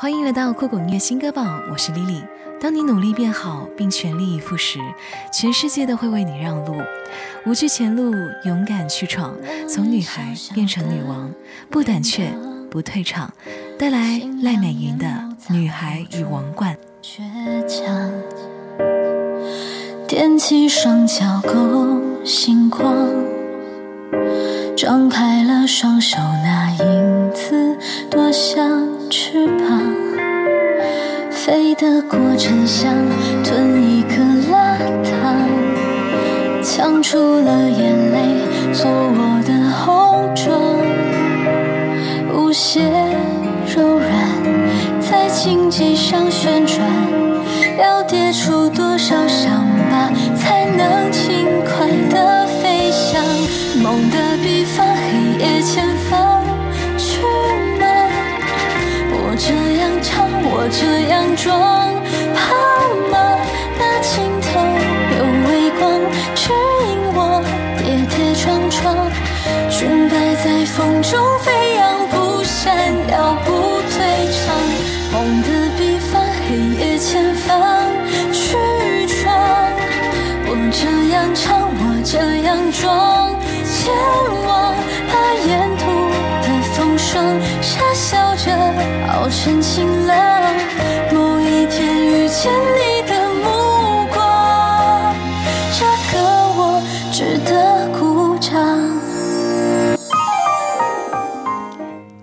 欢迎来到酷狗音乐新歌榜，我是 Lily。当你努力变好并全力以赴时，全世界都会为你让路。无惧前路，勇敢去闯，从女孩变成女王，不胆怯，不退场。带来赖美云的《女孩与王冠》。倔强，踮起双脚够星光，张开了双手，那影子多像。的过程像，吞一颗辣糖，呛出了眼泪，做我的红妆，无限柔软，在荆棘上旋转，要跌出多少伤窗。裙摆在风中飞扬，不闪耀，不退场。梦的彼方，黑夜前方，去闯。我这样唱，我这样装，前往，把沿途的风霜傻笑着熬成清凉。见你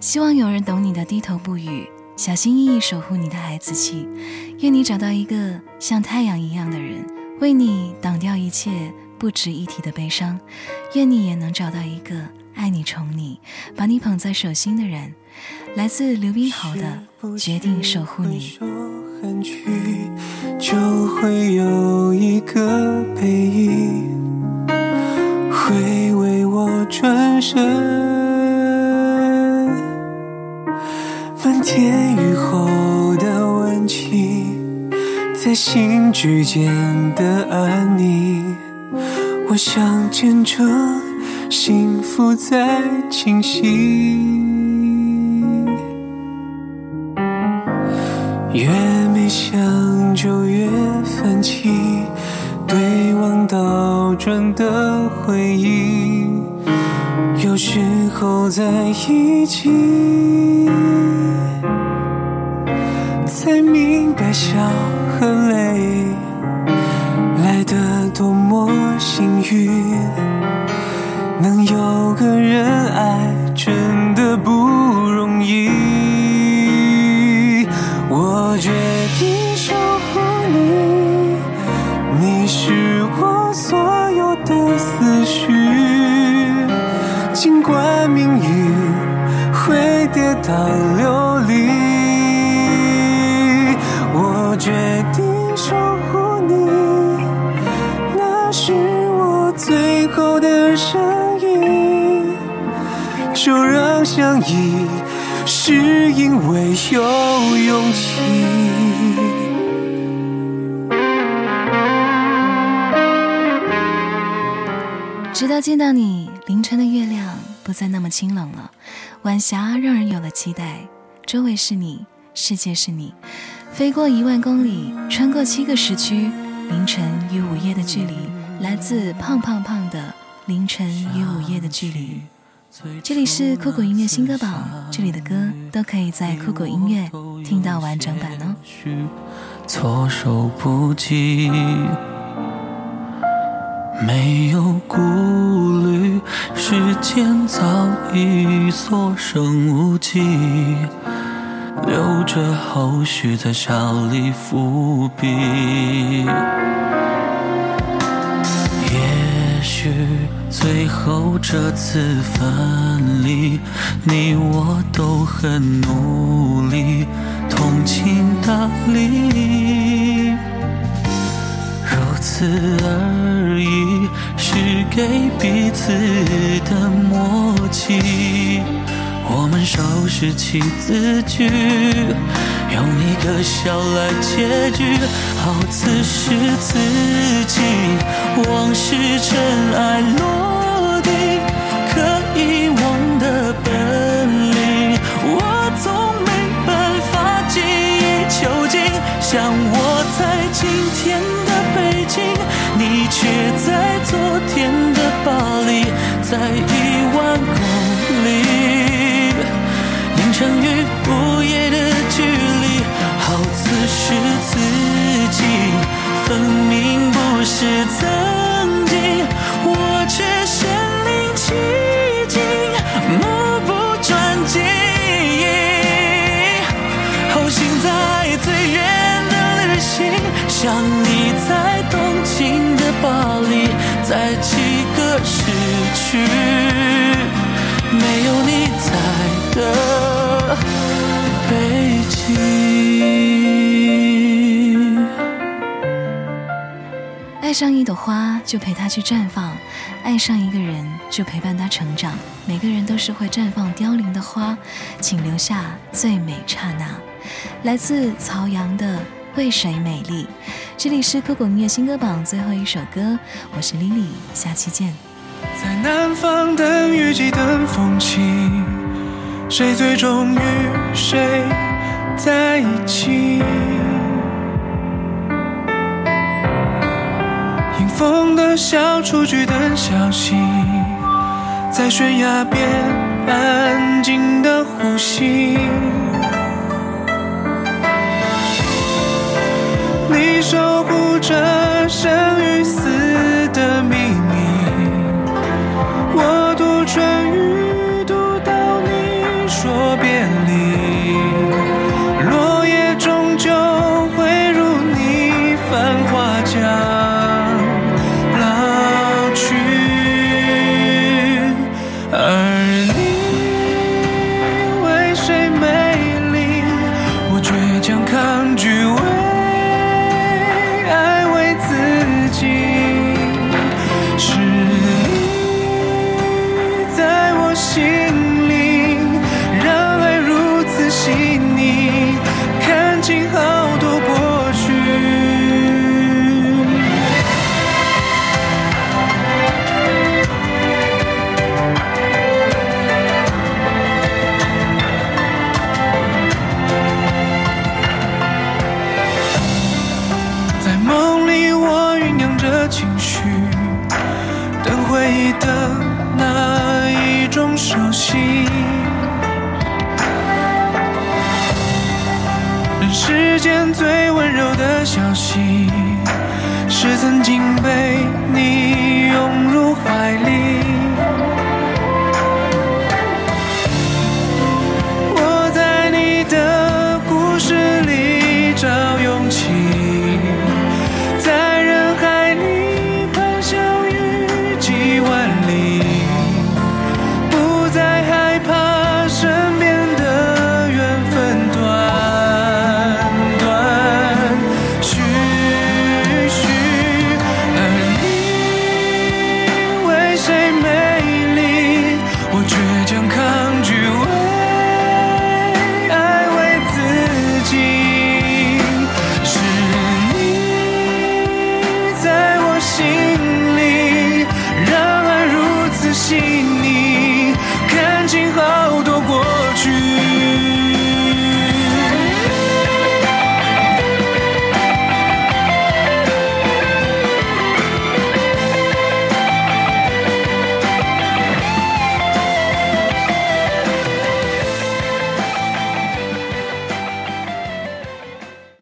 希望有人懂你的低头不语，小心翼翼守护你的孩子气。愿你找到一个像太阳一样的人，为你挡掉一切不值一提的悲伤。愿你也能找到一个爱你、宠你、把你捧在手心的人。来自刘冰豪的《决定守护你》。就会有一个背影，会为我转身。天雨后的温情，在心之间的安宁，我想见证幸福在清晰。越。没想就越泛起，对望倒转的回忆，有时候在一起，才明白笑和泪来得多么幸运，能有个人爱，真的不容易。我决定守护你，你是我所有的思绪觉。到流离，我决定守护你，那是我最后的声音。就让相依，是因为有勇气。直到见到你，凌晨的月亮不再那么清冷了。晚霞让人有了期待，周围是你，世界是你，飞过一万公里，穿过七个时区，凌晨与午夜的距离，来自胖胖胖的凌晨与午夜的距离。这里是酷狗音乐新歌榜，这里的歌都可以在酷狗音乐听到完整版哦。措手不及，没有顾虑。时间早已所剩无几，留着后续再小里伏笔。也许最后这次分离，你我都很努力，通情达理，如此而。给彼此的默契，我们收拾起字句，用一个笑来结局。好，此时此景，往事尘埃落定，可遗忘的本领，我总没办法记。想我在今天昨天的巴黎，在一万公里，凌晨与午夜的距离，好似是自己，分明不是曾经，我却身临其境，目不转睛。好心在最远的旅行，想你，在几个时区，没有你在的北京。爱上一朵花，就陪它去绽放；爱上一个人，就陪伴他成长。每个人都是会绽放凋零的花，请留下最美刹那。来自曹阳的《为谁美丽》，这里是酷狗音乐新歌榜最后一首歌，我是 Lily，下期见。在南方等雨季等风起，谁最终与谁在一起？迎风的小雏菊等消息，在悬崖边安静的呼吸。守护着生的那一种熟悉，人世间最温柔的消息，是曾经被你。